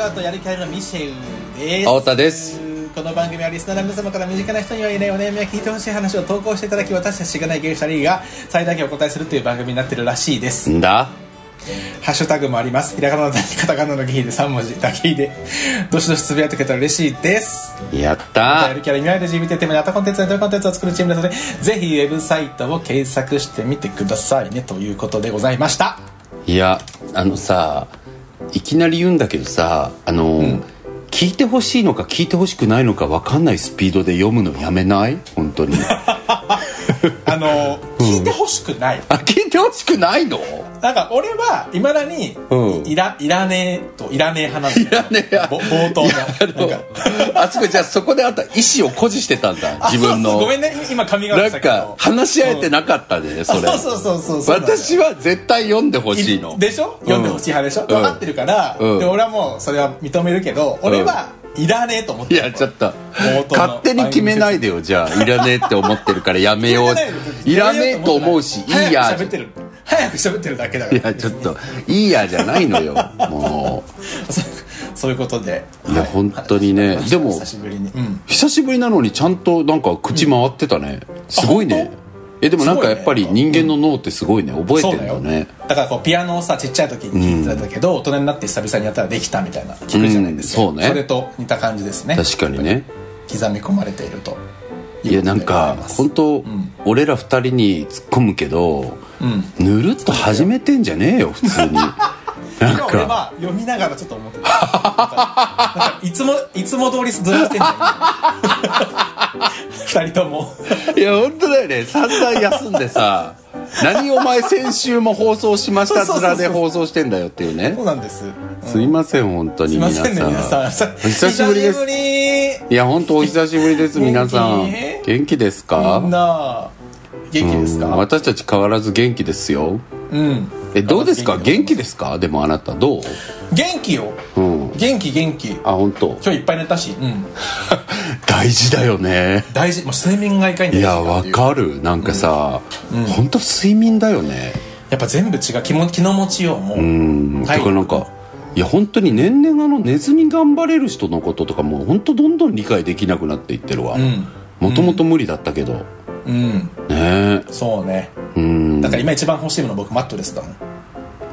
顔とやる気ありのミシェウです。青田です。この番組はリスナーの皆様から身近な人にはいないお悩みや聞いてほしい話を投稿していただき私たちしがない芸2人が最大限お答えするという番組になってるらしいです。んだハッシュタグもあります。ひらがなのカタカナのギで3文字だけで。どしどしつぶやいてくれたら嬉しいです。やっやたるキャラ未来で LGBT テーマにあったコンテンツネットコンテンツを作るチームなのでぜひウェブサイトを検索してみてくださいね。ということでございました。いやあのさいきなり言うんだけどさあの、聞いてほしいのか聞いてほしくないのか分かんないスピードで読むのやめない？本当に。あの聞いてほしくない。あ聞いてほしくないの？なんか俺はいまだに、うん。いらいらねえといらねえ派なんだよいらねえぼ冒頭のいやあのなんか。あそこじゃあそこであった意思を誇示してたんだ。あ自分の。ごめんね。今髪がなんか話し合えてなかったねそれそうそうそうそうそう私は絶対読んでほしいのでしょ読んでほしい派でしょ、ん分かってるから、うんで俺はもうそれは認めるけど俺はいらねえと思ってやちょっと冒頭の勝手に決めないでよじゃあいらねえって思ってるからやめよういらねえと思うしいいやってる早く喋ってるだけだから。いやちょっといいやじゃないのよ。もそ そういうことで。いや本当にね。はいでも久しぶりに。うん。う久しぶりなのにちゃんとなんか口回ってたね。すごいね。えでもなんかやっぱり人間の脳ってすごいね。覚えてそうんだよ。だねだからこうピアノをさちっちゃい時に弾いてたけど、大人になって久々にやったらできたみたいな聞くじゃないですか、うんそうね。それと似た感じですね。確かにね。刻み込まれているといやなんか本当俺ら二人に突っ込むけどうん。ぬるっと始めてんじゃねえよ普通に。なん今俺かは読みながらちょっと思ってた。いつもいつも通りずらしてんじゃん二人とも。いや本当だよね。散々休んでさ 何お前先週も放送しましたそうそうそうそう。面で放送してんだよっていうね。そうなんですすいません本当に皆さん。久しぶりです。いや本当お久しぶりです 皆さん。元気ですみんかな元気ですか？うん。私たち変わらず元気ですよ。うん。えどうですか？元気でですか？でもあなたどう？元気よ。うん。元気元気。あ本当。今日いっぱい寝たし、うん、大事だよね。大事。もう睡眠がいかにいやわかる。なんかさ本当睡眠だよね。やっぱ全部違う。気も気の持ちようもう、うん。だはい。からなんかいや本当に年々あの寝ずに頑張れる人のこととかも本当どんどん理解できなくなっていってるわ。うん。もともと無理だったけど。うん。ね。そうね。えうん。だから今一番欲しいもの僕マットレスだもん。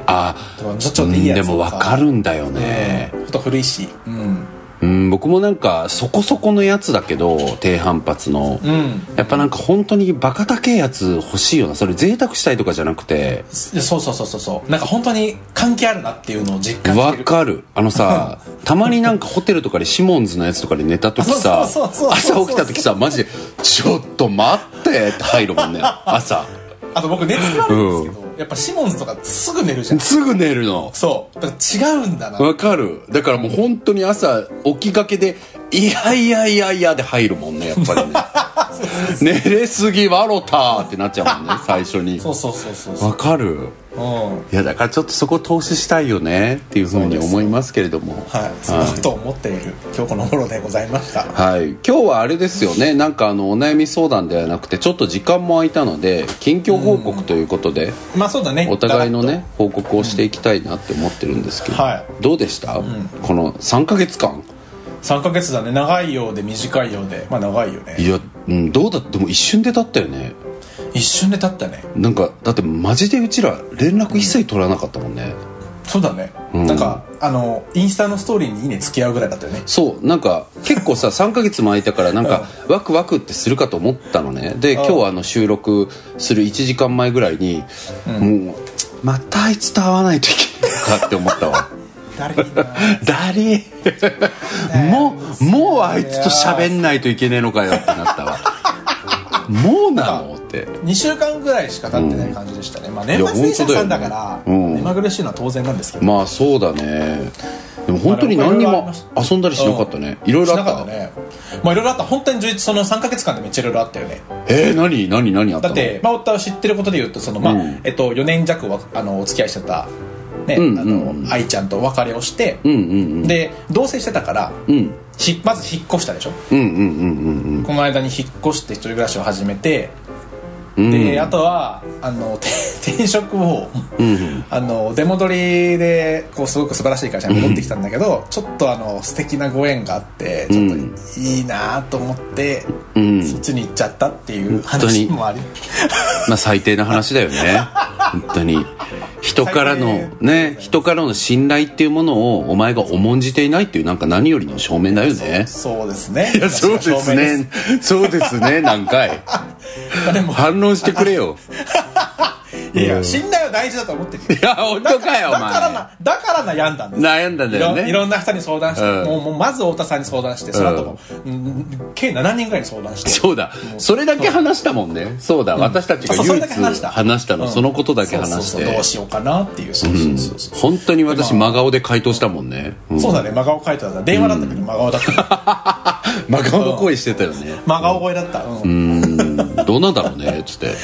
あちょちょっといいやつうんでもわかるんだよね。ねちょっと古いし。うんうん僕もなんかそこそこのやつだけど低反発の。うん。やっぱなんか本当にバカ高えやつ欲しいよなそれ贅沢したいとかじゃなくて。そうそうそうそうそう。なんか本当に関係あるなっていうのを実感してわるかる。あのさ たまになんかホテルとかでシモンズのやつとかで寝た時さ朝起きた時さマジで「ちょっと待って」って入るもんね朝。あと僕寝つき悪いんですけど、やっぱシモンズとかすぐ寝るじゃん。すぐ寝るの。そう。だから違うんだな。わかる。だからもう本当に朝起きがけで「いやいやいやいや」で入るもんねやっぱりね。寝れすぎわろたってなっちゃうもんね最初に。そうそうそうそうわかる。うんいやだからちょっとそこ投資したいよねっていうふうに思いますけれども。はい。そんなことを思っている。今日この頃でございました。はい、今日はあれですよね。なんかあのお悩み相談ではなくてちょっと時間も空いたので近況報告ということで、まあそうだね。お互いのね報告をしていきたいなって思ってるんですけど、はい。どうでした、この3ヶ月間。3ヶ月だね。長いようで短いようで。まあ長いよね。いや、うん、どうだでも一瞬で経ったよね一瞬で経ったね。なんかだってマジでうちら連絡一切取らなかったもんね、そうだね、うん。なんかあのインスタのストーリーに「いいね」付き合うぐらいだったよね。そう。なんか結構さ 3ヶ月も空いたからなんかワクワクってするかと思ったのね。でうん。今日あの収録する1時間前ぐらいに、もうまたあいつと会わないといけないのかって思ったわ。誰になダリーもうもうあいつと喋んないといけねえのかよってなったわもうなのって。2週間ぐらいしか経ってない感じでしたね、まあ年末年始さんだから目まぐるしいのは当然なんですけど、まあそうだね。でも本当に何にも遊んだりしなかったね。いろいろあった。ね。まあいろいろあった。本当に11その3か月間でめっちゃいろいろあったよね。えー、何？何？何あったの？だって、まあ、夫は知ってることで言うとその、まあうん。えっと、4年弱はあのお付き合いしてた、ねうんあうん。の愛ちゃんとお別れをして、うんうんうん。で同棲してたからうん。ひまず引っ越したでしょ？うんうんうんうんうん。この間に引っ越して一人暮らしを始めてうんであとはあの て転職を、うん。あの出戻りでこうすごく素晴らしい会社に戻ってきたんだけど、ちょっとあの素敵なご縁があってちょっといいなと思って、うん。そっちに行っちゃったっていう話もあり。まあ最低な話だよね。本当に。人からの最ね。人からの信頼っていうものをお前が重んじていないっていうなんか何よりの証明だよね。そうですね。そうですね。そうですね。何回まあでも反論してくれよ。いやいや信頼は大事だと思ってるいや本当かよおだから前なだから悩んだんです。悩んだんだいろいよねろんな人に相談して、うん。もうもうまず太田さんに相談してその後も、うん計7人ぐらいに相談して。そうだ。それだけ話したもんね。そう。だ私たちが唯一れだけ話した。話したの。うん。そのことだけ話して。どうしようかなっていう。そうそうそうそう、本当に私真顔で回答したもんね。うん。そうだね真顔書いてた。電話だったけど真顔だった。真顔の声してたよね。真顔声だった。うん、うんどうなんだろうねつって。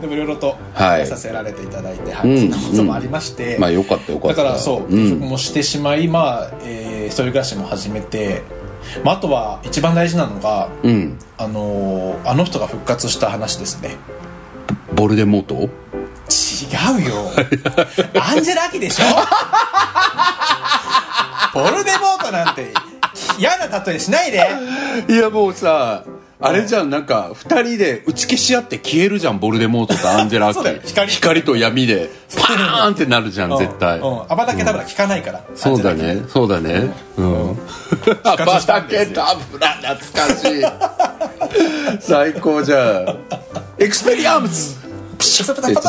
でもいろいろとはい。させられていただいて、はいうんそんなこともありまして、まあよかったよかった。だからそううん。転職もしてしまい、まあ、えー一人暮らしも始めて、まあ、あとは一番大事なのが、うん。あのーあの人が復活した話ですね。ボルデモート？違うよ。アンジェラ・アキでしょ？ボルデモートなんて嫌な例えしないで。いやもうさあれじゃんなんか二人で打ち消し合って消えるじゃんボルデモートとアンジェラ・アキ。そうだよ。光。と闇でパーンってなるじゃん絶対。うんうん。アバタケタブラ効かないから、そうだねそうだね。うん。ア活バタケタブラ懐かしい。最高じゃん。エクスペリアム スプシュッて好き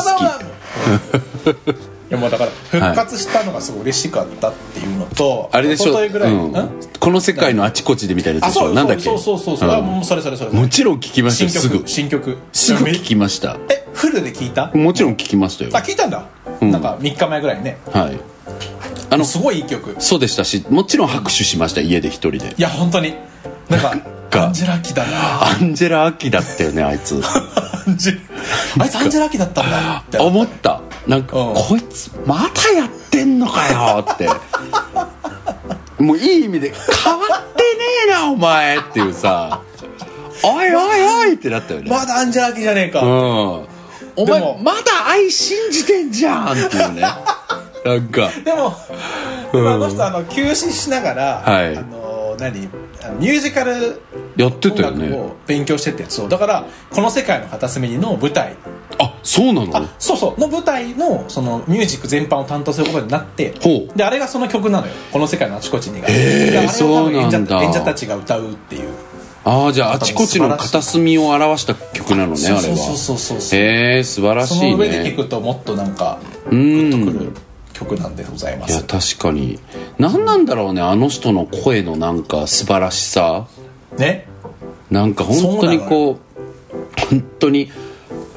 いやもうだから復活したのがすごい嬉しかったっていうのと、あれでしょ、う。ん。ん？この世界のあちこちでみたいなやつでしょ？なんだっけ？そうそうそうそう、うん。あもうそれそれそれ。もちろん聞きましたすぐ。曲新曲。すぐ聞きました。えフルで聞いた？もちろん聞きましたよ。あ聞いたんだ、ん。なんか3日前ぐらいにね。はい。あのすごいいい曲。そうでしたしもちろん拍手しました家で一人で。いや本当に。なんかかアンジェラ・アキだな。アンジェラ・アキだったよねあいつ。あいつアンジェラ・アキだったんだって思ったなんか、うん。こいつまたやってんのかよって。もういい意味で変わってねえなお前っていうさ。おいおいおいってなったよね、まだアンジェラ・アキじゃねえか、うん。お前まだ愛信じてんじゃんっていうね。なんか。でも、でもあの人あの休止しながら、はい。あの何？あのミュージカルやって音たよね。勉強しててそうだからこの世界の片隅にの舞台。あそうなの？あそうそう。の舞台のそのミュージック全般を担当することになってほう。であれがその曲なのよ。この世界のあちこちにが。へーであれを多分演者そうなんだ。演者たちが歌うっていう。ああじゃああちこちの片隅を表した曲なのねあれは。そうそうそうそうそうへえ素晴らしいその上でね聴くともっとなんかうん。グッとくる曲なんでございまいやす確かに。何なんだろうねあの人の声のなんか素晴らしさ。ね？なんか本当にこう本当に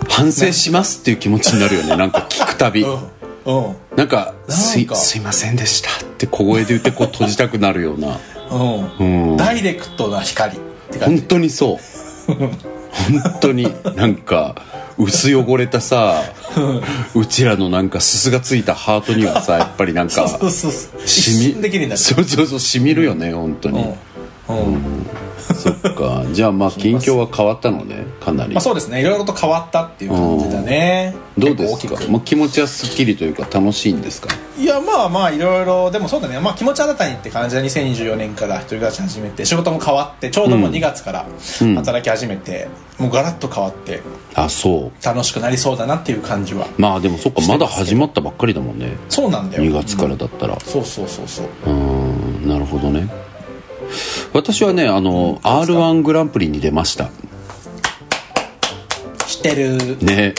反省しますっていう気持ちになるよね。なんか聞くたび。うんうん。なんか「すすいませんでした」って小声で言ってこう閉じたくなるような。うん。うん。ダイレクトな光って感本じ当にそう。本当になんか薄汚れたさうちらのなんかすすがついたハートにはさやっぱりなんかそうそうそう一しみ瞬できるになる。そうそうそうしみるよね本当に、うんうんそっか。じゃあまあ近況は変わったのね。かなり、まあそうですね。いろいろと変わったっていう感じだね。どうですか、まあ、気持ちはすっきりというか楽しいんですか？いやまあまあいろいろでもそうだね、まあ、気持ち新たにって感じで2024年から一人暮らし始めて仕事も変わってちょうどもう2月からうん。働き始めて、もうガラッと変わってあそう。楽しくなりそうだなっていう感じは。まあでもそっかまだ始まったばっかりだもんね。そうなんだよ。2月からだったら。そうそうそうそう。うーん。なるほどね私はねあの r 1グランプリに出ました。知ってる。ね。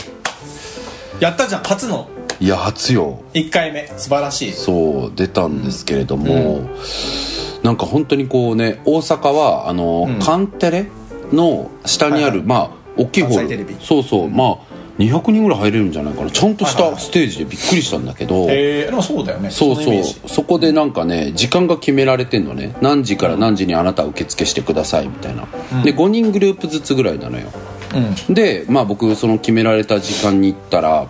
やったじゃん初の。いや初よ。1回目。素晴らしい。そう出たんですけれども、なんか本当にこうね大阪はあの、ん。カンテレの下にある、はいはい。まあ大きいホールそうそう、まあ200人ぐらい入れるんじゃないかな。ちゃんとしたステージでびっくりしたんだけど、へえでもそうだよね。そうそう。そこでなんかね時間が決められてんのね。何時から何時にあなた受付してくださいみたいな、で5人グループずつぐらいなのよ。うん。でまあ僕その決められた時間に行ったら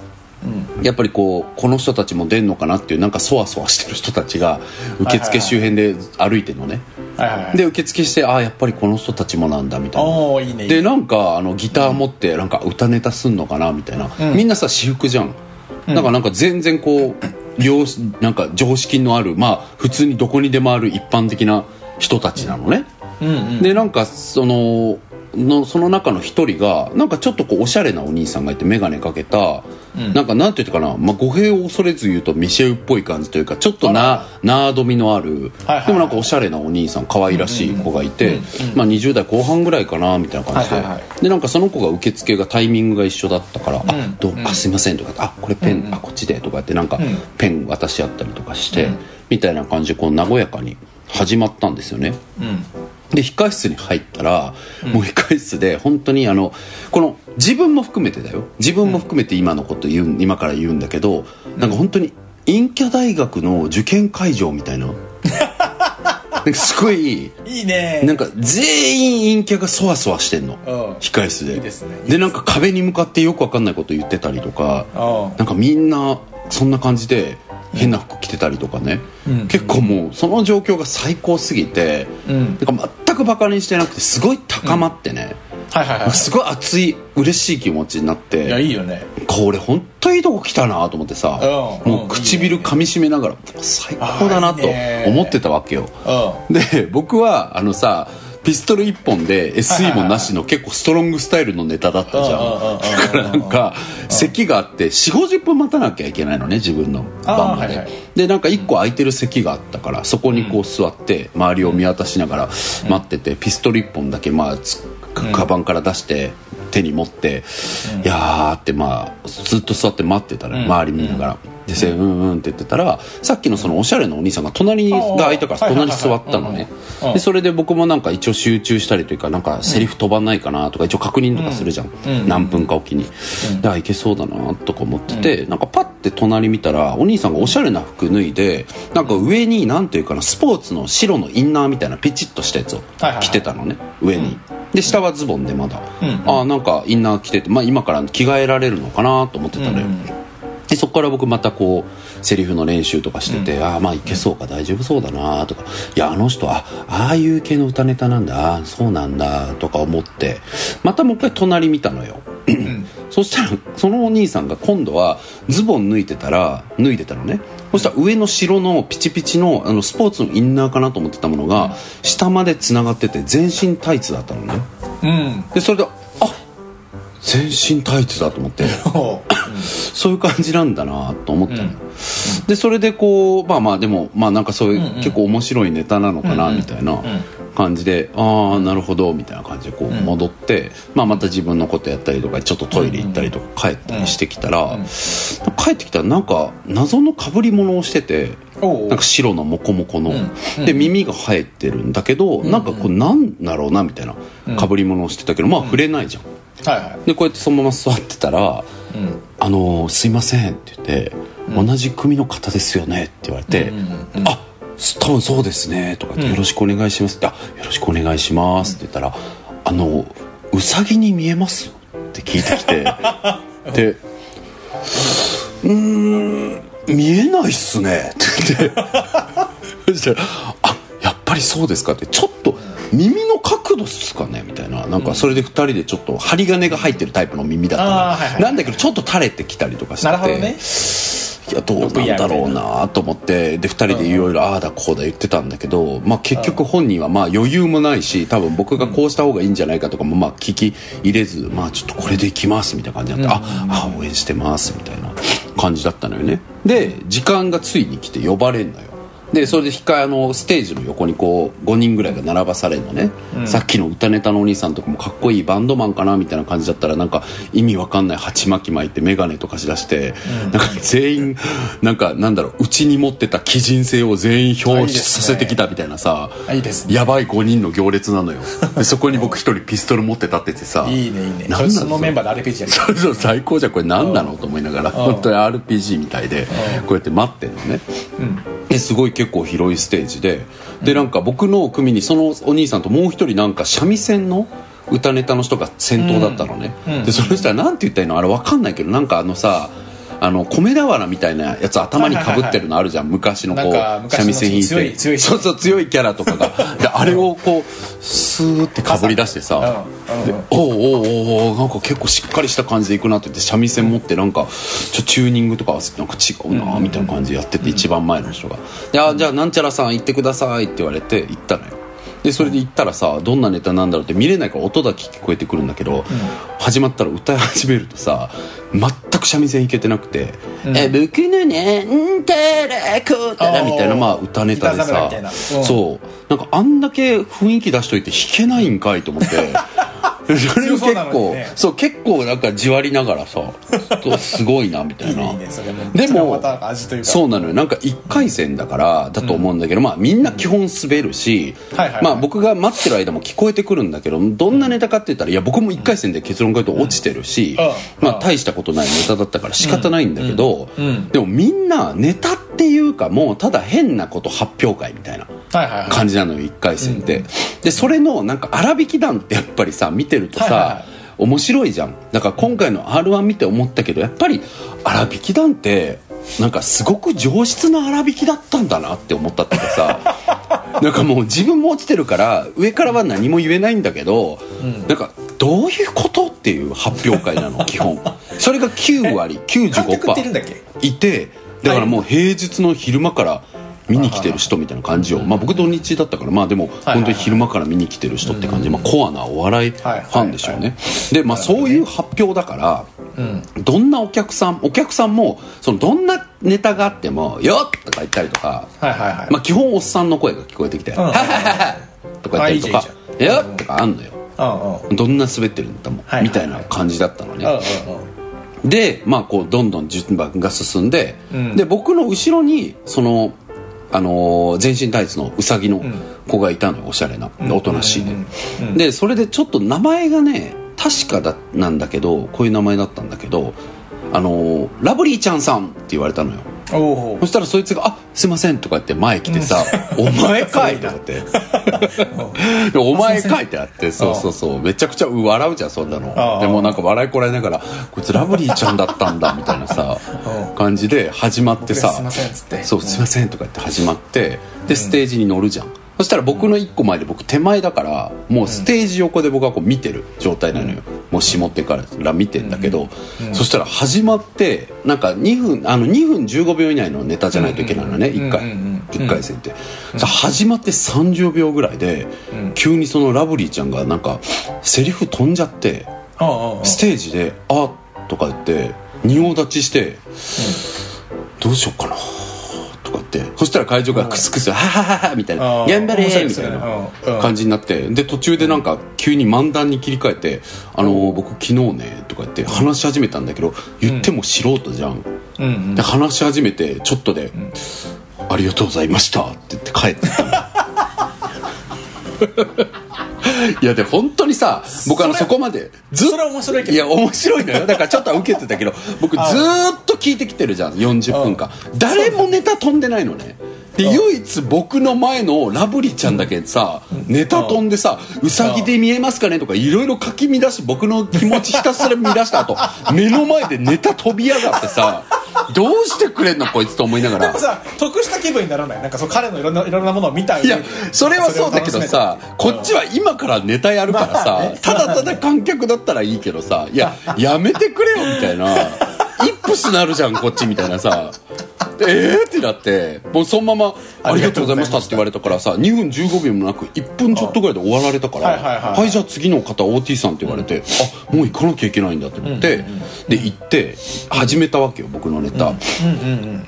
やっぱりこうこの人たちも出んのかなっていうなんかそわそわしてる人たちが受付周辺で歩いてるのね、はいはいはいで受付してああやっぱりこの人たちもなんだみたいな。ねでなんかあのギター持ってなんか歌ネタすんのかなみたいな、うん。みんなさ私服じゃん、だからなんか全然こう良なんか常識のあるまあ普通にどこにでもある一般的な人たちなのね、うんうん。でなんかそののその中の一人がなんかちょっとこうおしゃれなお兄さんがいて眼鏡かけた、うん。なんかなんていうかな、まあ、語弊を恐れず言うとミシェルっぽい感じというかちょっとなナードみのある、はいはいはい。でもなんかおしゃれなお兄さん可愛らしい子がいて、まあ、20代後半ぐらいかなみたいな感じで、はいはいはでなんかその子が受付がタイミングが一緒だったから「んあどうあすいません」とかって「あこれペン、あこっちで」とかってなんか、ん。ペン渡し合ったりとかして、うん。みたいな感じでこう和やかに始まったんですよね。うんで控室に入ったら、もう控室で本当にあのこの自分も含めてだよ。自分も含めて今のこと言う今から言うんだけど、なんか本当に陰キャ大学の受験会場みたいな。なんかすごいいいね。なんか全員陰キャがそわそわしてんの。うん。控室で。いいですね。でなんか壁に向かってよくわかんないこと言ってたりとかあなんかみんなそんな感じで変な服着てたりとかね、うん。結構もうその状況が最高すぎて、うん。なんか全くバカにしてなくてすごい高まってね、はいはいはいすごい熱い嬉しい気持ちになっいやていいよね。これ本当いいとこ来たなと思ってさ、うんもう唇噛みしめながら最高だなと思ってたわけよ。うで僕はあのさピストル1本で SE もなしの結構ストロングスタイルのネタだったじゃん。だからなんか席があって4 5 0分待たなきゃいけないのね自分の番まで、あーはいはい。でなんか1個空いてる席があったからそこにこう座って周りを見渡しながら待っててピストル1本だけまあつカバンから出して手に持って、いやーってまあずっと座って待ってたら、ん。周り見ながら、うんうんって言ってたらさっきのそのおしゃれなお兄さんが隣が空いたから隣に座ったのね。うんうんでそれで僕もなんか一応集中したりというかなんかセリフ飛ばないかなとか一応確認とかするじゃん、うん。何分かおきに、であいけそうだなとか思ってて、なんかパッて隣見たらお兄さんがおしゃれな服脱いでなんか上になんていうかなスポーツの白のインナーみたいなピチッとしたやつを着てたのね。上に、で下はズボンでまだ、うん。ああなんかインナー着てて、まあ、今から着替えられるのかなと思ってたのよ、うんでそこから僕またこうセリフの練習とかしてて、ああまあいけそうか大丈夫そうだなとか。いやあの人あああいう系の歌ネタなんだあーそうなんだとか思って。またもう一回隣見たのよ、そしたらそのお兄さんが今度はズボン脱いでたら脱いでたのね。そしたら上の白のピチピチのあのスポーツのインナーかなと思ってたものが下までつながってて全身タイツだったのね。うん。でそれであ全身タイツだと思って。おそういう感じなんだなと思ったの、でそれでこうまあまあでもまあなんかそういう、うんうん。結構面白いネタなのかなうん。うんみたいな感じで、ああなるほどみたいな感じでこう戻って、まあ、また自分のことやったりとかちょっとトイレ行ったりとか帰ったりしてきたら、帰ってきたらなんか謎の被り物をしててなんか白のモコモコの、うん。で耳が生えてるんだけど、なんかこうなんだろうなみたいな被り物をしてたけどまあ触れないじゃん。はいはい。でこうやってそのまま座ってたらうん「あのーすいません」って言って、同じ組の方ですよね」って言われて「うんうんあ多分そうですね」とかって、うん。よろしくお願いします」って「あよろしくお願いします」って言ったら「あのうさぎに見えます?」って聞いてきて で「うーん見えないっすね」って言って。そしたら「あやっぱりそうですか」ってちょっと耳の角度っすかね？みたいな。なんかそれで2人でちょっと針金が入ってるタイプの耳だったの、あーはいはい。なんだけどちょっと垂れてきたりとかして。なるほどね。いやどうなんだろうなと思って。で2人でいろいろああだこうだ言ってたんだけど、まあ、結局本人はまあ余裕もないし多分僕がこうした方がいいんじゃないかとかもまあ聞き入れず、まあ、ちょっとこれでいきますみたいな感じになって、ああ応援してますみたいな感じだったのよね。で時間がついに来て呼ばれんのよでそれで控えあのステージの横にこう5人ぐらいが並ばされるのね、さっきの歌ネタのお兄さんとかもかっこいいバンドマンかなみたいな感じだったらなんか意味わかんない鉢巻き巻いて眼鏡とかしだして、なんか全員なんかなんだろううちに持ってた鬼人性を全員表出させてきたみたいなさあいいですね。やばい5人の行列なのよ。でそこに僕一人ピストル持って立っててさいいねいいね。なんなんそのメンバーで RPG やりそうそう最高じゃんこれ何なの？と思いながら本当に RPG みたいでこうやって待ってんのね。ですごい結構広いステージででなんか僕の組にそのお兄さんともう一人なんか三味線の歌ネタの人が先頭だったのね、うんうんでその人は何て言ったらいいの？あれ分かんないけどなんかあのさあの米俵みたいなやつ頭にかぶってるのあるじゃん、昔のこう三味線弾いて。強いそうそう強いキャラとかが。であれをこうスーってかぶり出してさ。でおうおうおうおうなんか結構しっかりした感じでいくなって。言って三味線持ってなんかちょチューニングとかなんか違うなみたいな感じでやってて一番前の人が「いやじゃあなんちゃらさん行ってください」って言われて行ったのよでそれで行ったらさどんなネタなんだろうって見れないから音だけ聞こえてくるんだけど、始まったら歌い始めるとさ全く三味線弾けてなくて「え僕のねんたらこうたら」みたいなまあ歌ネタでさうん。そう。なんかあんだけ雰囲気出しといて弾けないんかいと思って それ結構ね。そう結構なんかじわりながらさ すごいなみたいな。ねでもそうなのよ。なんか1回戦だからだと思うんだけど、まあみんな基本滑るし、はいはいはい。まあ僕が待ってる間も聞こえてくるんだけどどんなネタかって言ったらいや僕も1回戦で結論から言うと落ちてるし、うんまあ大したことないネタだったから仕方ないんだけど、でもみんなネタっていうかもうただ変なこと発表会みたいな。感じなのよ1回戦って、でそれのなんか粗挽き団ってやっぱりさ見てるとさ、はいはいはい。面白いじゃん。だから今回の r 1見て思ったけどやっぱり粗挽き団ってなんかすごく上質な粗挽きだったんだなって思ったっていうかさ なんかもう自分も落ちてるから上からは何も言えないんだけど、なんかどういうことっていう発表会なの 基本。それが9割観客っているんだっ95%け？いてだからもう平日の昼間から見に来てる人みたいな感じを、まあ、僕土日だったからまあでもはい本当に昼間から見に来てる人って感じ、まあ、コアなお笑いフはいァンでしょうね。でまあそういう発表だからうんどんなお客さんお客さんもそのどんなネタがあっても「よっ!」とか言ったりとか、はいはいはい。まあ、基本おっさんの声が聞こえてきて「ん。はははは」とか言ったりとかあいいじゃんいいじゃん「よっ!」とかあんのよ。どんな滑ってるネタもみたいな感じだったのね、でまあこうどんどん順番が進んで、うん。で僕の後ろにそのあのー全身タイツのうさぎの子がいたのよおしゃれな、ん。おとなしいで、でそれでちょっと名前がね確かだなんだけどこういう名前だったんだけどあのーラブリーちゃんさんって言われたのよ。そしたらそいつが「あ すいません」とか言って前来てさ「お前かい」とかって。でお前かいってあってそうそうそう。めちゃくちゃ笑うじゃんそんなの。でもなんか笑いこらえながら「こいつラブリーちゃんだったんだ」みたいなさうん。感じで始まってさ僕がすいませんっつって。そう「すいません」とか言って始まってでステージに乗るじゃんそしたら僕の一個前で僕手前だからもうステージ横で僕はこう見てる状態なのよ。もう下手から見てんだけどそしたら始まってなんか2分あの2分15秒以内のネタじゃないといけないのね1回。うん。うん。うん。1回戦って。始まって30秒ぐらいで急にそのラブリーちゃんがなんかセリフ飛んじゃってステージで「あ」とか言って仁王立ちして「どうしようかな」ってそしたら会場がクスクス「はははは」みたいな。あ「ー。頑張れ!」みたいな感じになってで途中でなんか急に漫談に切り替えて「あのー僕昨日ね」とか言って話し始めたんだけど言っても素人じゃん。で話し始めてちょっとで「ありがとうございました」って言って帰ってったの いやで本当にさ僕あのそこまでずっそれは面白いけど。いや面白いのよ。だからちょっとは受けてたけど僕 ずーっと聞いてきてるじゃん40分間。誰もネタ飛んでないのねで唯一僕の前のラブリーちゃんだけさネタ飛んでさ「うさぎで見えますかね?」とかいろいろ書き乱し僕の気持ちひたすら乱した後目の前でネタ飛びやがってさどうしてくれんのこいつと思いながら。でもさ得した気分にならない？なんかそう彼のいろんないろんなものを見た上いやでそれはそうだけどさこっちは今からネタやるからまあさね。ただただ観客だったらいいけどさいややめてくれよみたいな。イップスなるじゃんこっちみたいなさええー、ってなってもうそのまま「ありがとうございました」って言われたからさ2分15秒もなく1分ちょっとぐらいで終わられたから「はいじゃあ次の方 OT さん」って言われて、あもう行かなきゃいけないんだって思って、で行って始めたわけよ僕のネタ、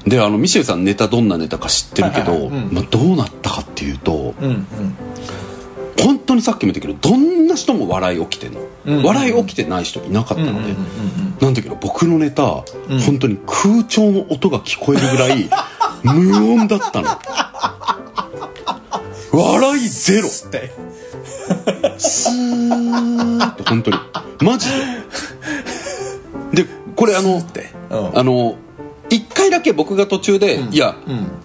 であのミシェルさんネタどんなネタか知ってるけど、まあ、どうなったかっていうと、うんうん本当にさっきも言ったけどどんな人も笑い起きてんの、うん笑い起きてない人いなかったので、うんうんうんなんだけど僕のネタ、本当に空調の音が聞こえるぐらい 無音だったの。笑いゼロ。つって。スーって本当に。マジで。でこれあのうん。あの一回だけ僕が途中で「いや、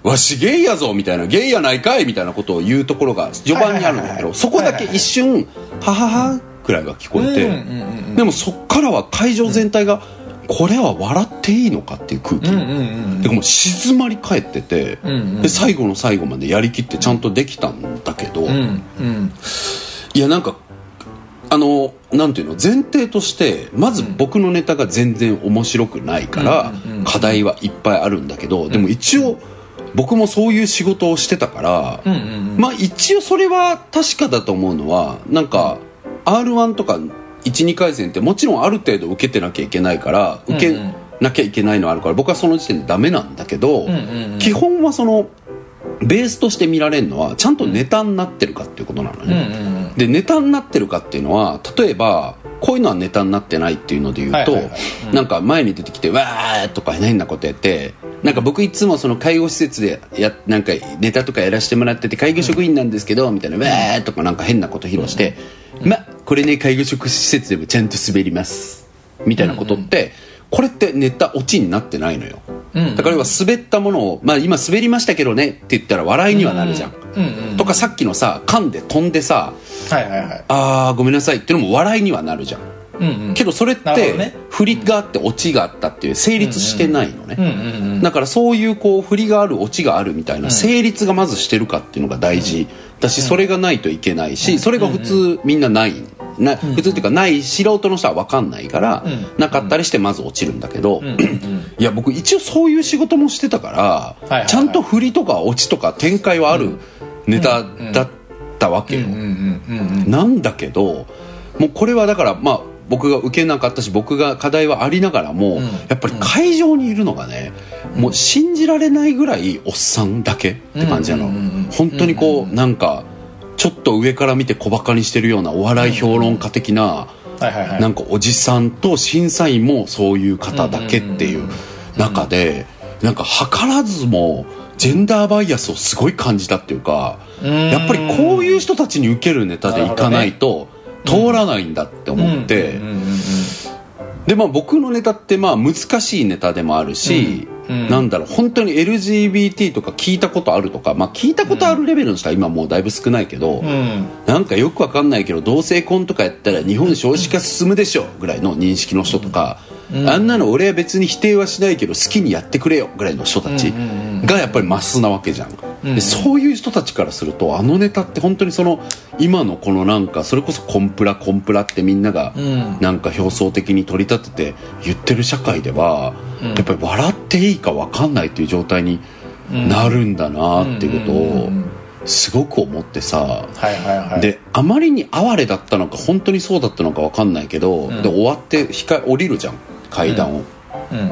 わしゲイやぞ」みたいな「ゲイやないかい」みたいなことを言うところが序盤にあるんだけどそこだけ一瞬「ははは」くらいが聞こえてでもそっからは会場全体がこれは笑っていいのかっていう空気、でもう静まり返ってて、で最後の最後までやりきってちゃんとできたんだけど、いやなんかあのなんていうの？前提としてまず僕のネタが全然面白くないから課題はいっぱいあるんだけどでも一応僕もそういう仕事をしてたからまあ一応それは確かだと思うのはなんか r 1とか12回戦ってもちろんある程度受けてなきゃいけないから受けなきゃいけないのあるから僕はその時点でダメなんだけど基本はそのベースとして見られるのはちゃんとネタになってるかっていうことなのうんね。うん。でネタになってるかっていうのは例えばこういうのはネタになってないっていうので言うと、なんか前に出てきて「わー」とか変なことやってなんか僕いつもその介護施設でやなんかネタとかやらせてもらってて介護職員なんですけどみたいな「わー」とかなんか変なこと披露して「まこれね介護職施設でもちゃんと滑ります」みたいなことってこれってネタオチになってないのよ。うん。だから要は滑ったものを、まあ、今滑りましたけどねって言ったら笑いにはなるじゃん。うんうんとかさっきのさ噛んで飛んでさはいはいはい。あーごめんなさいっていうのも笑いにはなるじゃん。うんうん。けどそれって振りがあってオチがあったっていう成立してないのね、だからそういうこう振りがあるオチがあるみたいな成立がまずしてるかっていうのが大事だしそれがないといけないしそれが普通みんなないな普通っていうかない素人の人は分かんないからうん。なかったりしてまず落ちるんだけどいや僕一応そういう仕事もしてたから、ちゃんと振りとかオチとか展開はあるネタだったわけよ、なんだけどもうこれはだからまあ僕が受けなかったし僕が課題はありながらも、ん。やっぱり会場にいるのがね、もう信じられないぐらいおっさんだけって感じなの、本当にこう、なんかちょっと上から見て小バカにしてるようなお笑い評論家的な、なんかおじさんと審査員もそういう方だけっていう中でなんか図らずもジェンダーバイアスをすごい感じたっていうかうん。やっぱりこういう人たちに受けるネタでいかないと通らないんだって思ってでまあ僕のネタってまあ難しいネタでもあるし、うん。うん。なんだろう本当に LGBT とか聞いたことあるとか、まあ、聞いたことあるレベルの人は今もうだいぶ少ないけど、うん。なんかよくわかんないけど同性婚とかやったら日本少子化進むでしょぐらいの認識の人とか、あんなの俺は別に否定はしないけど好きにやってくれよぐらいの人たちがやっぱりマスなわけじゃん、でそういう人たちからするとあのネタって本当にその今のこのなんかそれこそコンプラコンプラってみんながん。なんか表層的に取り立てて言ってる社会では、やっぱり笑っていいかわかんないっていう状態になるんだなっていうことをすごく思ってさ、はいはいはい。であまりに哀れだったのか本当にそうだったのか分かんないけど、で終わって降りるじゃん階段を、うん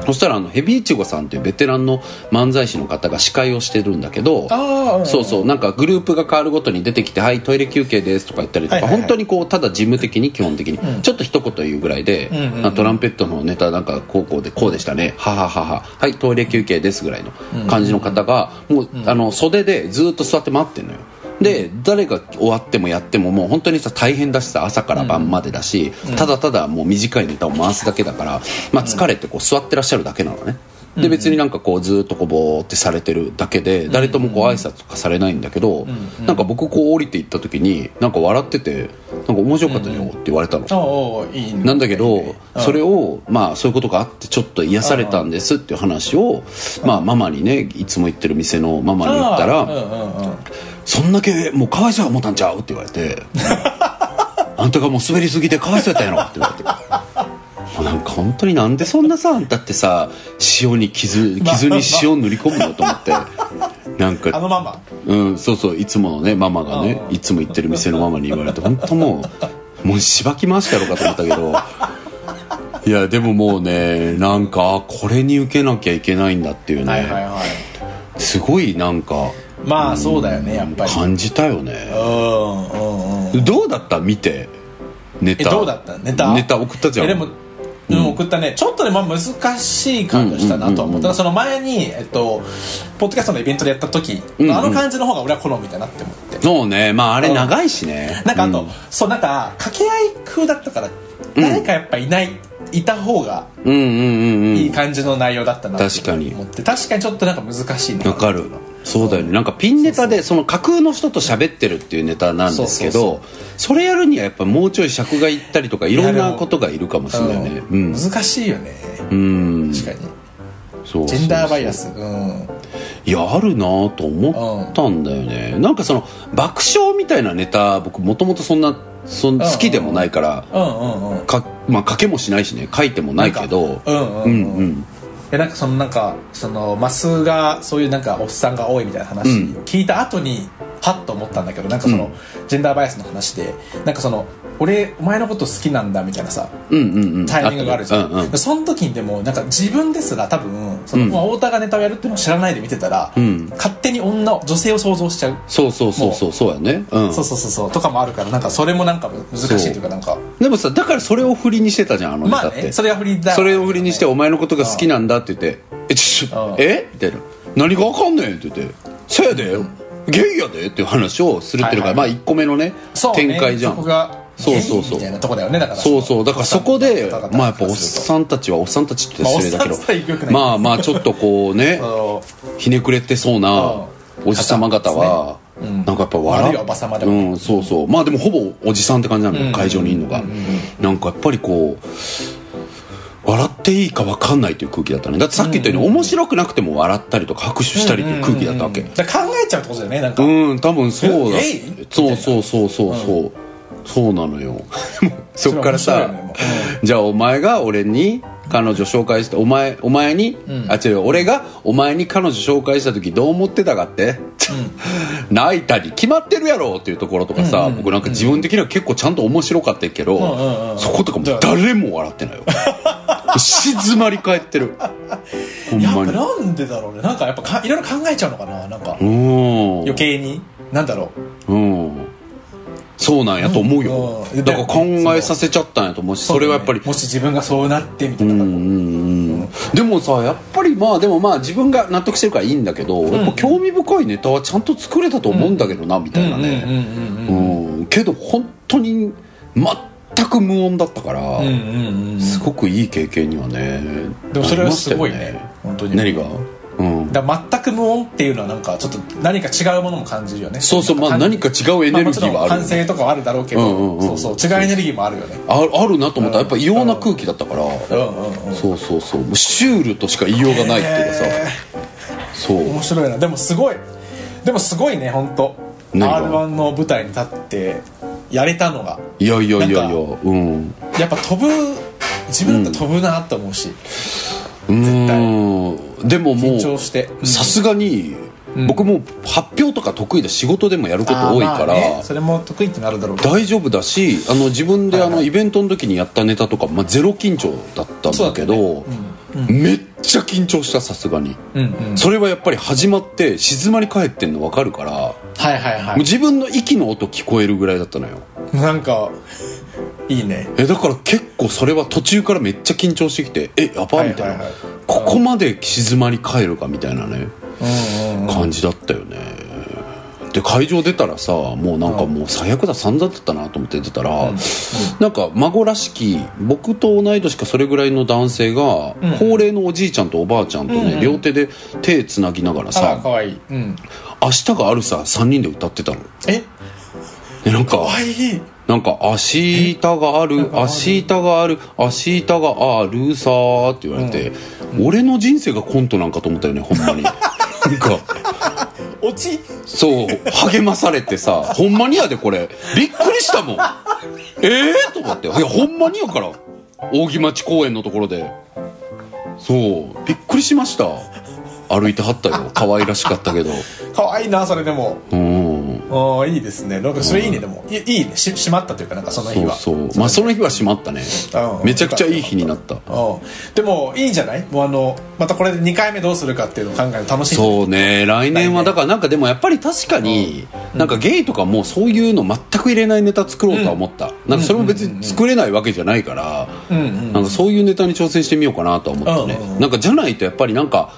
そしたらあのヘビイチゴさんっていうベテランの漫才師の方が司会をしてるんだけどああそうそうなんかグループが変わるごとに出てきて「はいトイレ休憩です」とか言ったりとか、はいはいはい。本当にこうただ事務的に基本的に、ちょっと一言言うぐらいで、んうんうん。あトランペットのネタなんかこうこうでこうでしたねはははははいトイレ休憩ですぐらいの感じの方がもう、あの袖でずっと座って待ってんのよで誰が終わってもやってももう本当にさ大変だしさ朝から晩までだし、ただただもう短いネタを回すだけだから、まあ、疲れてこう座ってらっしゃるだけなのね。で別になんかこうずっとこうボーってされてるだけで誰ともこう挨拶とかされないんだけどなんか僕こう降りていった時になんか笑ってて「なんか面白かったよ」って言われたの。なんだけどそれをまあそういうことがあってちょっと癒されたんですっていう話をまあママにねいつも行ってる店のママに言ったらそんだけもうかわいそうや思ったんちゃう？って言われて。あんたがもう滑りすぎてかわいそうやったんやろ？って言われて。もうなんか本当になんでそんなさあんたってさ塩に傷傷に塩塗り込むの？と思って。なんかあのママ？うんそうそういつものねママがねいつも行ってる店のママに言われて本当もうもうしばき回してやろうかと思ったけど。いやでももうねなんかあこれに受けなきゃいけないんだっていうね、はいはいはい。すごいなんかまあそうだよねやっぱり。感じたよね。うんうんうんどうだった？見て。ネタ。えどうだった？ネタ？ネタ送ったじゃん。えでもうん、送ったね。ちょっとね、まあ、難しい感じがしたなとは思った、その前に、えっと、ポッドキャストのイベントでやった時、あの感じの方が俺は好みだなって思って、そうね。まああれ長いしね。なんかあと、うん。そうなんか掛け合い風だったから誰かやっぱいない、いた方がいい感じの内容だったなって確かに。思って確かにちょっとなんか難しいな。わかるそうだよね。なんかピンネタでその架空の人と喋ってるっていうネタなんですけどそれやるにはやっぱもうちょい尺がいったりとかいろんなことがいるかもしれない。ねううん。ん難しいよね。うん。確かに。そうジェンダーバイアス。うん。いやあるなぁと思ったんだよね、なんかその爆笑みたいなネタ僕もともとそんなそん好きでもないから、うんうんうんかまあ書けもしないしね。書いてもないけど。うんうんううん。んうんでなんかそのなんかそのマスがそういうなんかおっさんが多いみたいな話を聞いた後にはっと思ったんだけどなんかその、うん。ジェンダーバイアスの話でなんかその俺お前のこと好きなんだみたいなさうんうんうん。タイミングがあるじゃん、うんうんその時にでもなんか自分ですら多分その、うん。まあ、太田がネタをやるっていうのを知らないで見てたら、うん。勝手に女を女性を想像しちゃう、そうそうそうそうそうやね。うん。そうそうそうそう。とかもあるからなんかそれもなんか難しいというかなんか。でもさだからそれを振りにしてたじゃんあのネまタって、あねそれが振りだ。それを振りにして「お前のことが好きなんだ」って言って「えちょうん。えみたいな「何がわかんねん」って言って「そやでゲイやで」っていう話をするっていうのが、はいはいまあ1個目のね展開じゃん。そこがそうそうそう。みたいなとこだよねだから。そうそう。だからそこでまあやっぱおっさんたちはおっさんたちって失礼だけど、まあまあまあちょっとこうねひねくれてそうなおじさま方はなんかやっぱ笑いはおばさまでうんそうそう。まあでもほぼおじさんって感じなのよ会場にいるのが。なんかやっぱりこう笑っていいか分かんないという空気だったね。だってさっき言ったように面白くなくても笑ったりとか拍手したりっていう空気だったわけ。考えちゃうってことだよねなんか、うん多分そうだ。そうそうそうそう。そうそうなのよ。そっからさねもじゃあお前が俺に彼女紹介してお前お前に、あ違う俺がお前に彼女紹介した時どう思ってたかって、泣いたり決まってるやろっていうところとかさ、僕なんか自分的には結構ちゃんと面白かったけど、んうんうんそことかも誰も笑ってないよ。静まり返ってる。ほんやっぱまになんでだろうね。なんかやっぱかいろいろ考えちゃうのかななんか。うん。余計に。なんだろうんそうなんやと思うよ、うん。だから考えさせちゃったんやと思うしうそれはやっぱり。もし自分がそうなってみたいなうんうんうんでもさやっぱりまあでもまあ自分が納得してるからいいんだけど、やっぱ興味深いネタはちゃんと作れたと思うんだけどな、みたいなね。うんうんうんうん。けど本当に全く無音だったから、うんうんうんうん。すごくいい経験にはねでもそれはすごいなりましたよね。本当に。何が？うん。だ全く無音っていうのはなんかちょっと何か違うものも感じるよね。そうそうまあ何か違うエネルギーはあるよね。まもちろん反省とかはあるだろうけど、そうそう違うエネルギーもあるよね。ああるなと思った。らやっぱ異様な空気だったから、うんうんうん。そうそうそう。シュールとしか言いようがないっていうかさ、へそう。ー面白いな。でもすごい。でもすごいね本当。r 1の舞台に立ってやれたのが。いやいやいやいや。うん。やっぱ飛ぶ自分だって飛ぶなって思うし、うんでもも緊う張して。さすがにうん。僕も発表とか得意で仕事でもやること多いから、ね。それも得意ってなるだろう大丈夫だしあの自分であのイベントの時にやったネタとか、まあ、ゼロ緊張だったんだけどめっちゃ緊張したさすがに。うんうん。それはやっぱり始まって静まり返ってんの分かるからもはいはい。はう自分の息の音聞こえるぐらいだったのよ。いなんかいいね。えだから結構それは途中からめっちゃ緊張してきてえやばみたいな、はいはい。はいここまで静まり返るかみたいなねうんうんうん。感じだったよね。で会場出たらさもうなんかもう最悪だ散々だったなと思って出たら、なんか孫らしき僕と同い年かそれぐらいの男性が、高齢のおじいちゃんとおばあちゃんとね、うんうん。両手で手つなぎながらさかわいい。うん「明日があるさ」3人で歌ってたの。え？でなんかかわいいなんか「明日があるなんかある。明日がある明日があるさ」って言われて、俺の人生がコントなんかと思ったよねほんまに。なんか落ち？そう励まされてさほんまにやでこれ。びっくりしたもん。ええー、と思って。いやほんまにやから。扇町公園のところで。そうびっくりしました。歩いてはったよ。可愛らしかったけど。かわいいなそれでも。うんああいいですね。なんかそれいいね。でもいいいいね。し閉まったというかなんかその日は。そうそう。まあその日。は閉まったね。うん。めちゃくちゃいい日になった。うん。でもいいんじゃない？もうあのまたこれで2回目どうするかっていうのを考えるの楽しい。そうね。来年はだからなんかでもやっぱり確かになんかゲイとかもそういうの全く入れないネタ作ろうとは思った、なんかそれも別に作れないわけじゃないから、うんうんなんかそういうネタに挑戦してみようかなとは思ったね、うんうんうん。なんかじゃないとやっぱりなんか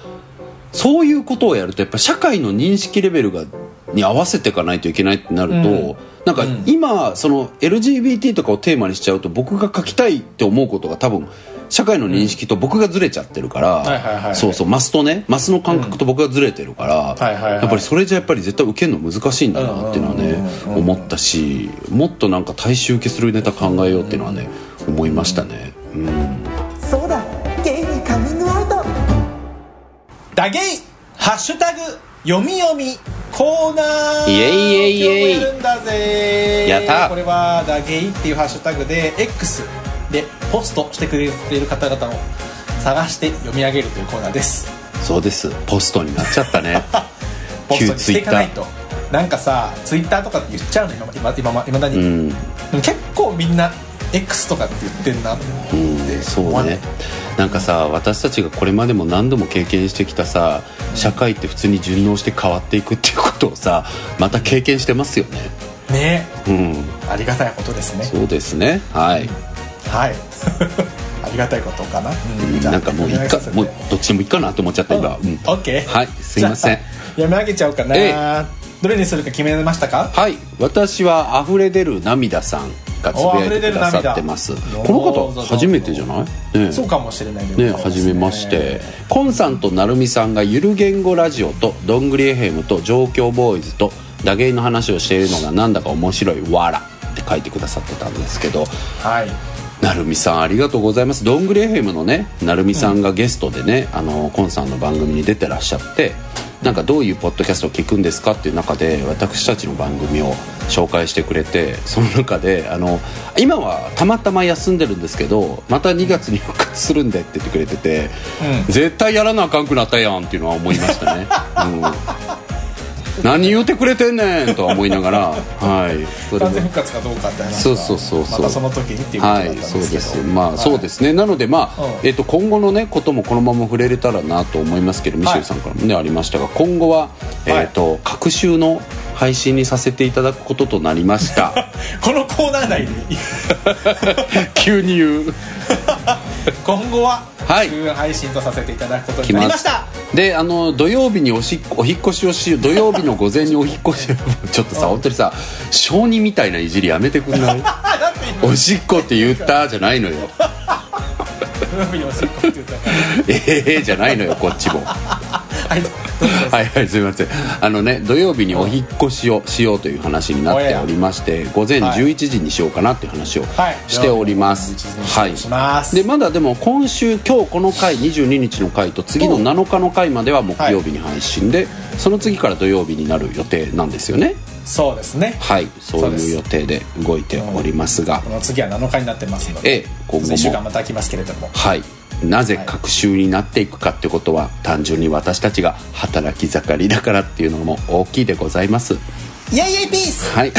そういうことをやるとやっぱ社会の認識レベルがに合わせていかないといけないってなると、うん。なんか今その LGBT とかをテーマにしちゃうと僕が書きたいって思うことが多分社会の認識と僕がずれちゃってるから、そうそうマスとねマスの感覚と僕がずれてるから、やっぱりそれじゃやっぱり絶対受けるの難しいんだなっていうのはね、思ったしもっとなんか大衆受けするネタ考えようっていうのはね思いましたね、うん、そうだゲイにカミングアウト。ダゲイハッシュタグ読み読みコーナーイエイイエイイエイやるんだぜ。やった。これはダゲイっていうハッシュタグで X でポストしてくれる方々を探して読み上げるというコーナーです。そうです。ポストになっちゃったね。ポストにしていかない旧と。なんかさツイッターとかって言っちゃうの今今今今だに、うん。結構みんな X とかって言ってんな。ってうんそうね。なんかさ私たちがこれまでも何度も経験してきたさ社会って普通に順応して変わっていくっていうことをさまた経験してますよね。ね。うん。ありがたいことですね。そうですね。はい、はい。ありがたいことかな、うん。なんかもういい読み上げさせて。かもうどっちでもいいかなと思っちゃった今、うん。オッケー。はい。すいません。じゃあ読み上げちゃおうかな、え。どれにするか決めましたか？はい。私は溢れ出る涙さんがつぶやいてくださってます。この方初めてじゃない？ねそうかもしれないね、はじめまして。コンさんとなるみさんがゆる言語ラジオとどんぐりエヘムと状況ボーイズと打芸の話をしているのがなんだか面白いわらって書いてくださってたんですけど。はいなるみさんありがとうございます。どんぐりエヘムのねなるみさんがゲストでね、あのコンさんの番組に出てらっしゃってなんかどういうポッドキャストを聞くんですかっていう中で私たちの番組を紹介してくれてその中であの今はたまたま休んでるんですけどまた2月に復活するんでって言ってくれてて、絶対やらなあかんくなったやんっていうのは思いましたね、うん、何言うてくれてんねんとは思いながらはいそれ完全も復活かどうかって話はそうそうそうそうまたその時にっていうことだはい、ったんそうですけどです。まあ、そうですね。なので、まあ、うんえっと、今後のね、こともこのまま触れれたらなと思いますけど、ミシェルさんからもね、ありましたが、今後は。えっと、各週の配信にさせていただくこととなりました。このコーナー内に 急に言う。今後ははい。週配信とさせていただくことになりました。であの土曜日におしお引っ越しをし土曜日の午前にお引っ越しちょっとさ本当にさ小児みたいないじりやめてくんない？おしっこって言ったじゃないのよ。ええじゃないのよこっちも はい。はいはいすみません。あのね土曜日にお引っ越しをしようという話になっておりまして午前はい。11時にしようかなっていう話をはい。しております。はい。します。でまだでも今週今日この回22日の回と次の7日の回までは木曜日に配信で、その次から土曜日になる予定なんですよね。そうですね。はい。そういう予定で動いておりますが。この次は7日になってますのでええ今後1週間もまた空きますけれども。はいなぜ隔週になっていくかってことは単純に私たちが働き盛りだからっていうのも大きいでございます。イエイイエイピースはい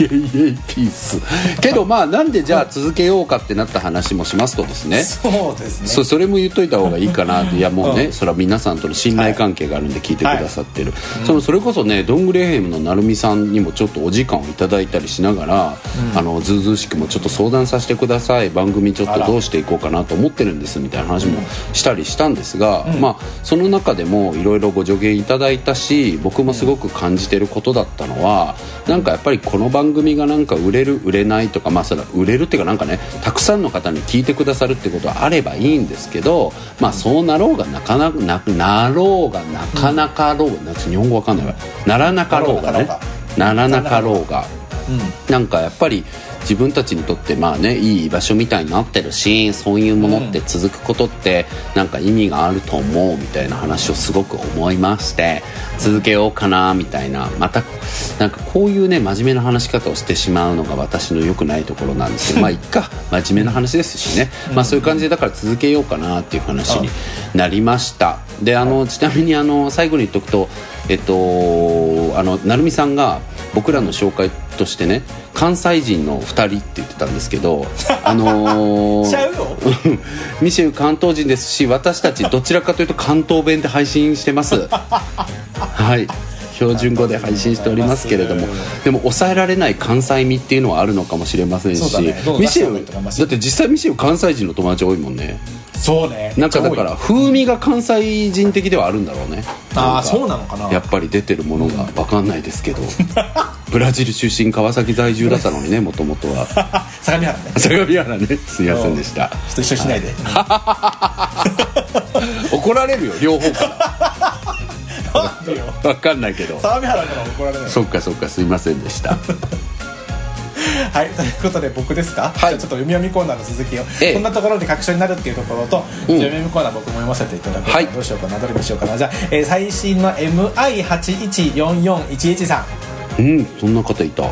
イエイイエイピース。けどまあなんでじゃあ続けようかってなった話もしますとですね。そうですね。そうそれも言っといた方がいいかなといやもうね、それは皆さんとの信頼関係があるんで聞いてくださってる、そのそれこそねどんぐりエヘムのなるみさんにもちょっとお時間をいただいたりしながら、あのずうずうしくもちょっと相談させてください。番組ちょっとどうしていこうかなと思ってるんですみたいな話もしたりしたんですが、まあその中でもいろいろご助言いただいたし僕もすごく感じてることだったのはなんかやっぱりこの番組がなんか売れる売れないとかまあそれは売れるっていうかなんかねたくさんの方に聞いてくださるってことはあればいいんですけどまあそうなろうがなかなかななろうがなかなかろうが、なんか日本語わかんないわ。ならなかろうがね。ならなかろうが。なんかやっぱり自分たちにとってまあねいい居場所みたいになってるしそういうものって続くことってなんか意味があると思うみたいな話をすごく思いまして続けようかなみたいなまたなんかこういうね真面目な話し方をしてしまうのが私の良くないところなんですけど まあいっか真面目な話ですしね、まあそういう感じでだから続けようかなっていう話になりました。であのちなみにあの最後に言っとくとえっとあの成美さんが僕らの紹介としてね関西人の2人って言ってたんですけど あのーミシェル関東人ですし私たちどちらかというと関東弁で配信してます。はい。標準語で配信しておりますけれども。でも抑えられない関西味っていうのはあるのかもしれませんし、ね。ミシェルだって実際ミシェル関西人の友達多いもんねそうね。なんかだから風味が関西人的ではあるんだろうね。あーんかそうなのかな。やっぱり出てるものが分かんないですけど。ブラジル出身川崎在住だったのにねもともとは。相模原ね。相模原ね。すいませんでした。ちょっと一緒にしないで、怒られるよ両方から。分かんないけど。相模原から怒られない。そっかそっかすいませんでした はいということで僕ですか、はい。ちょっと読み読みコーナーの続きを、ええ。こんなところで確証になるっていうところと、うん。読み読みコーナー僕も読ませていただく、はい。どうしようかなどれにしようかな。じゃあ、えー最新の MI814411 さん。うんそんな方いた、うん、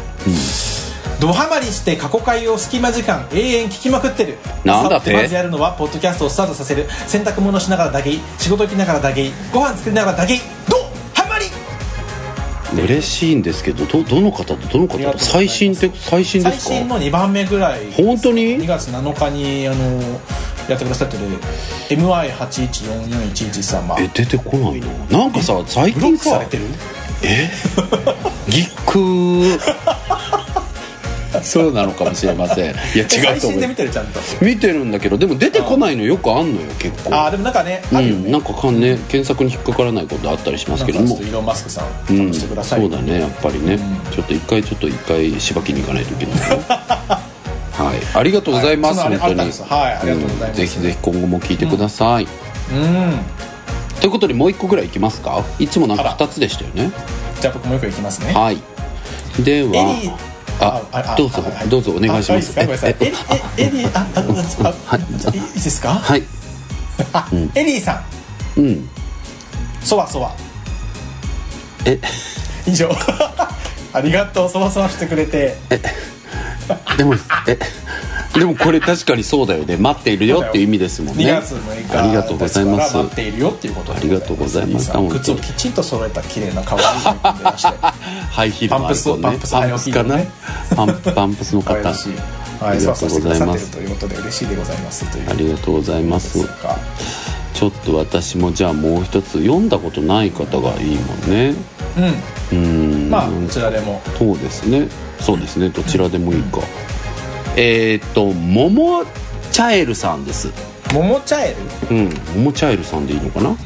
ドハマりして過去回を隙間時間永遠聞きまくってる。なんだって？さまずやるのはポッドキャストをスタートさせる。洗濯物しながらだけ仕事行きながらだけご飯作りながらだけドハマり嬉しいんですけどどどの方とどの方最新って最新ですか？最新の2番目ぐらい本当に？2月7日にあのやってくださってる MI814411 様。え出てこないの？なんかさ最ブロッ近さクされてる？え？ギックー そうなのかもしれません。いや違最うと思う。見てるちゃんと。見てるんだけどでも出てこないのよくあんのよ結構。ああでもなんかねうあるよね、んなんかかんね検索に引っかからないことあったりしますけど。もイーロン・マスクさんうん、試してください、そうだねやっぱりね、ちょっと一回ちょっと一回しばきに行かないといけないね。はい。ありがとうございます、はい本当に。はいありがとうございます。ん。ぜひぜひ今後も聞いてください、うん。ということでもう一個ぐらいいきますかいつもなんかあら2つでしたよねじゃあ僕もう一個いきますねはいではーああどうぞはい。どうぞお願いします。えエリえエリーああああ。いいですか？はい。あエリーさん。うん。そわそわ。え？以上。ありがとうそわそわしてくれて。でもえ？でもこれ確かにそうだよね。待っているよっていう意味ですもん2ね月6日ありがとうございます。待っているよっていうことで。ありがとうございます。靴をきちんと揃えた綺麗な可愛いいらして ハイヒールのアイコンね。パンプスパンプスかな？パンパンプスの方。ありがとうございます。ということで嬉しいでございますありがとうございます。ちょっと私もじゃあもう一つ読んだことない方がいいもんね。うん。うん。まあこちらでも。そうですね。そうですね。どちらでもいいか、えーっとももチャエルさんです。モモチャエル？うんももチャエルさんでいいのかな？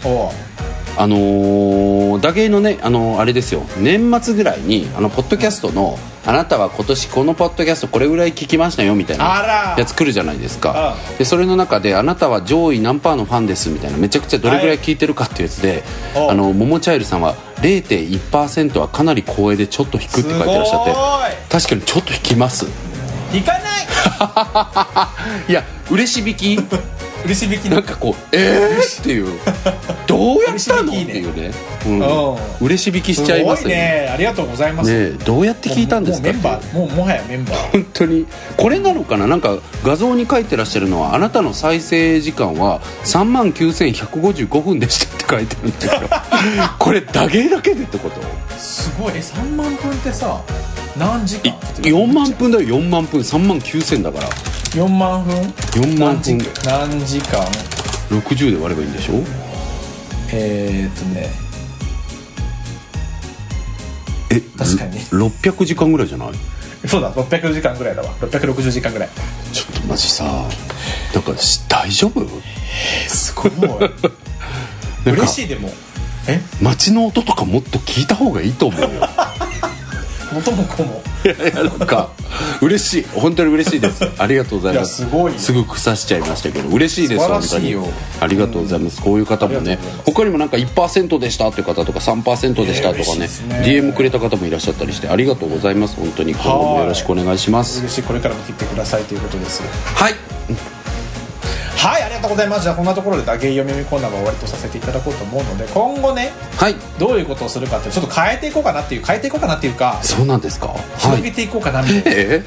あのー、打芸のね、あのーあれですよ。年末ぐらいにあのポッドキャストの「あなたは今年このポッドキャストこれぐらい聞きましたよ」みたいあなら。やつ来るじゃないですか。うでそれの中で「あなたは上位何パーのファンです」みたいなめちゃくちゃどれぐらい聞いてるかっていうやつで、おあのモモチャイルさんは0.1%はかなり光栄でちょっと引くって書いてらっしゃって。す確かにちょっと引きます行かない！いや嬉し引き。嬉し引きのなんかこうえー？っていう。どうやったの？ね。ていうね、ううん。ん、嬉し引きしちゃいますごいよね。ねありがとうございます。ねえどうやって聞いたんですか？もうもうメンバーもうもはやメンバー。本当に。これなのかな？なんか画像に書いてらっしゃるのはあなたの再生時間は3万9155分でしたって書いてるんですよ。これ打芸だけでってこと？すごい。え3万分ってさ何時い間4万分だよ。4万分。3万9000だから。4万分？4万何時分。何時間？60で割ればいいんでしょ？えー、っとね。え確かに。600時間ぐらいじゃない？そうだ。600時間ぐらいだわ。660時間ぐらい。ちょっとマジさなんかし大丈夫？すごい。嬉しいでも。え？街の音とかもっと聞いた方がいいと思うよ元も子も。いやいやなんか嬉しい。本当に嬉しいです。ありがとうございます。いやすごいよ。すぐ腐しちゃいましたけど嬉しいです素晴ら本当に。しいよありがとうございます、こういう方もねありがとうございます。他にもなんか1%でしたっていう方とか3%でしたとかね,、ね。DM くれた方もいらっしゃったりしてありがとうございます。本当に今後もよろしくお願いします。嬉しい。これからも切ってくださいということです。はいはいありがとうございます。じゃあこんなところで打芸読みコーナーは終わりとさせていただこうと思うので今後ねはい。どういうことをするかってちょっと変えていこうかなっていう変えていこうかなっていうかそうなんですか？は広げいていこうかなみたいな、え。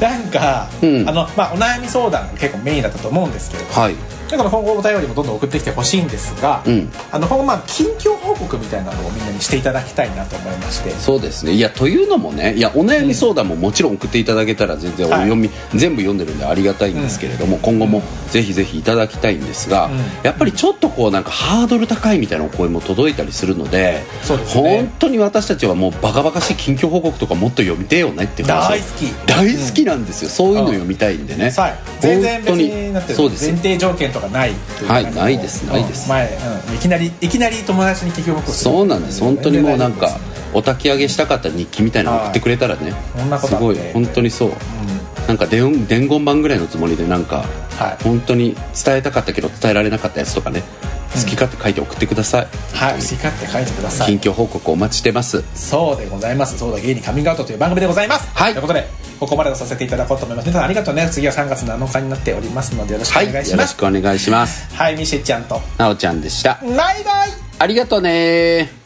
なんか、うん。あのまあ、お悩み相談が結構メインだったと思うんですけれどー、はい。だから今後お便りもどんどん送ってきてほしいんですが、うん。あの今後まあ近況報告みたいなのをみんなにしていただきたいなと思いまして。そうですね。いやというのもねいやお悩み相談ももちろん送っていただけたら全然おはい読み、全部読んでるんでありがたいんですけれども、今後もぜひぜひいただきたいんですが、うん。やっぱりちょっとこうなんかハードル高いみたいなお声も届いたりするのでね。本当に私たちはもうバカバカしい近況報告とかもっと読みてえよねって大好き。大好きなんですよ、そういうの読みたいんでね、全然別になって前提条件とかないはいないですないです。前、うんいきなりいきなり友達にそうなんです。本当にもうなんかお焚き上げしたかった日記みたいなの送ってくれたらねそんなことあって。すごい本当にそう。なんか伝伝言版ぐらいのつもりでなんかはい。本当に伝えたかったけど伝えられなかったやつとかね好き勝手書いて送ってください。はい。好き勝手書いてください。近況報告お待ちしてます。そうでございます。そうだゲイにカミングアウトという番組でございます。はい。ということでここまでとさせていただこうと思います。皆さんありがとうね。次は3月7日になっておりますのでよろしくはいよろお願いします。しくお願いします。はい、ミシェちゃんと。なおちゃんでした。バイバイありがとうね。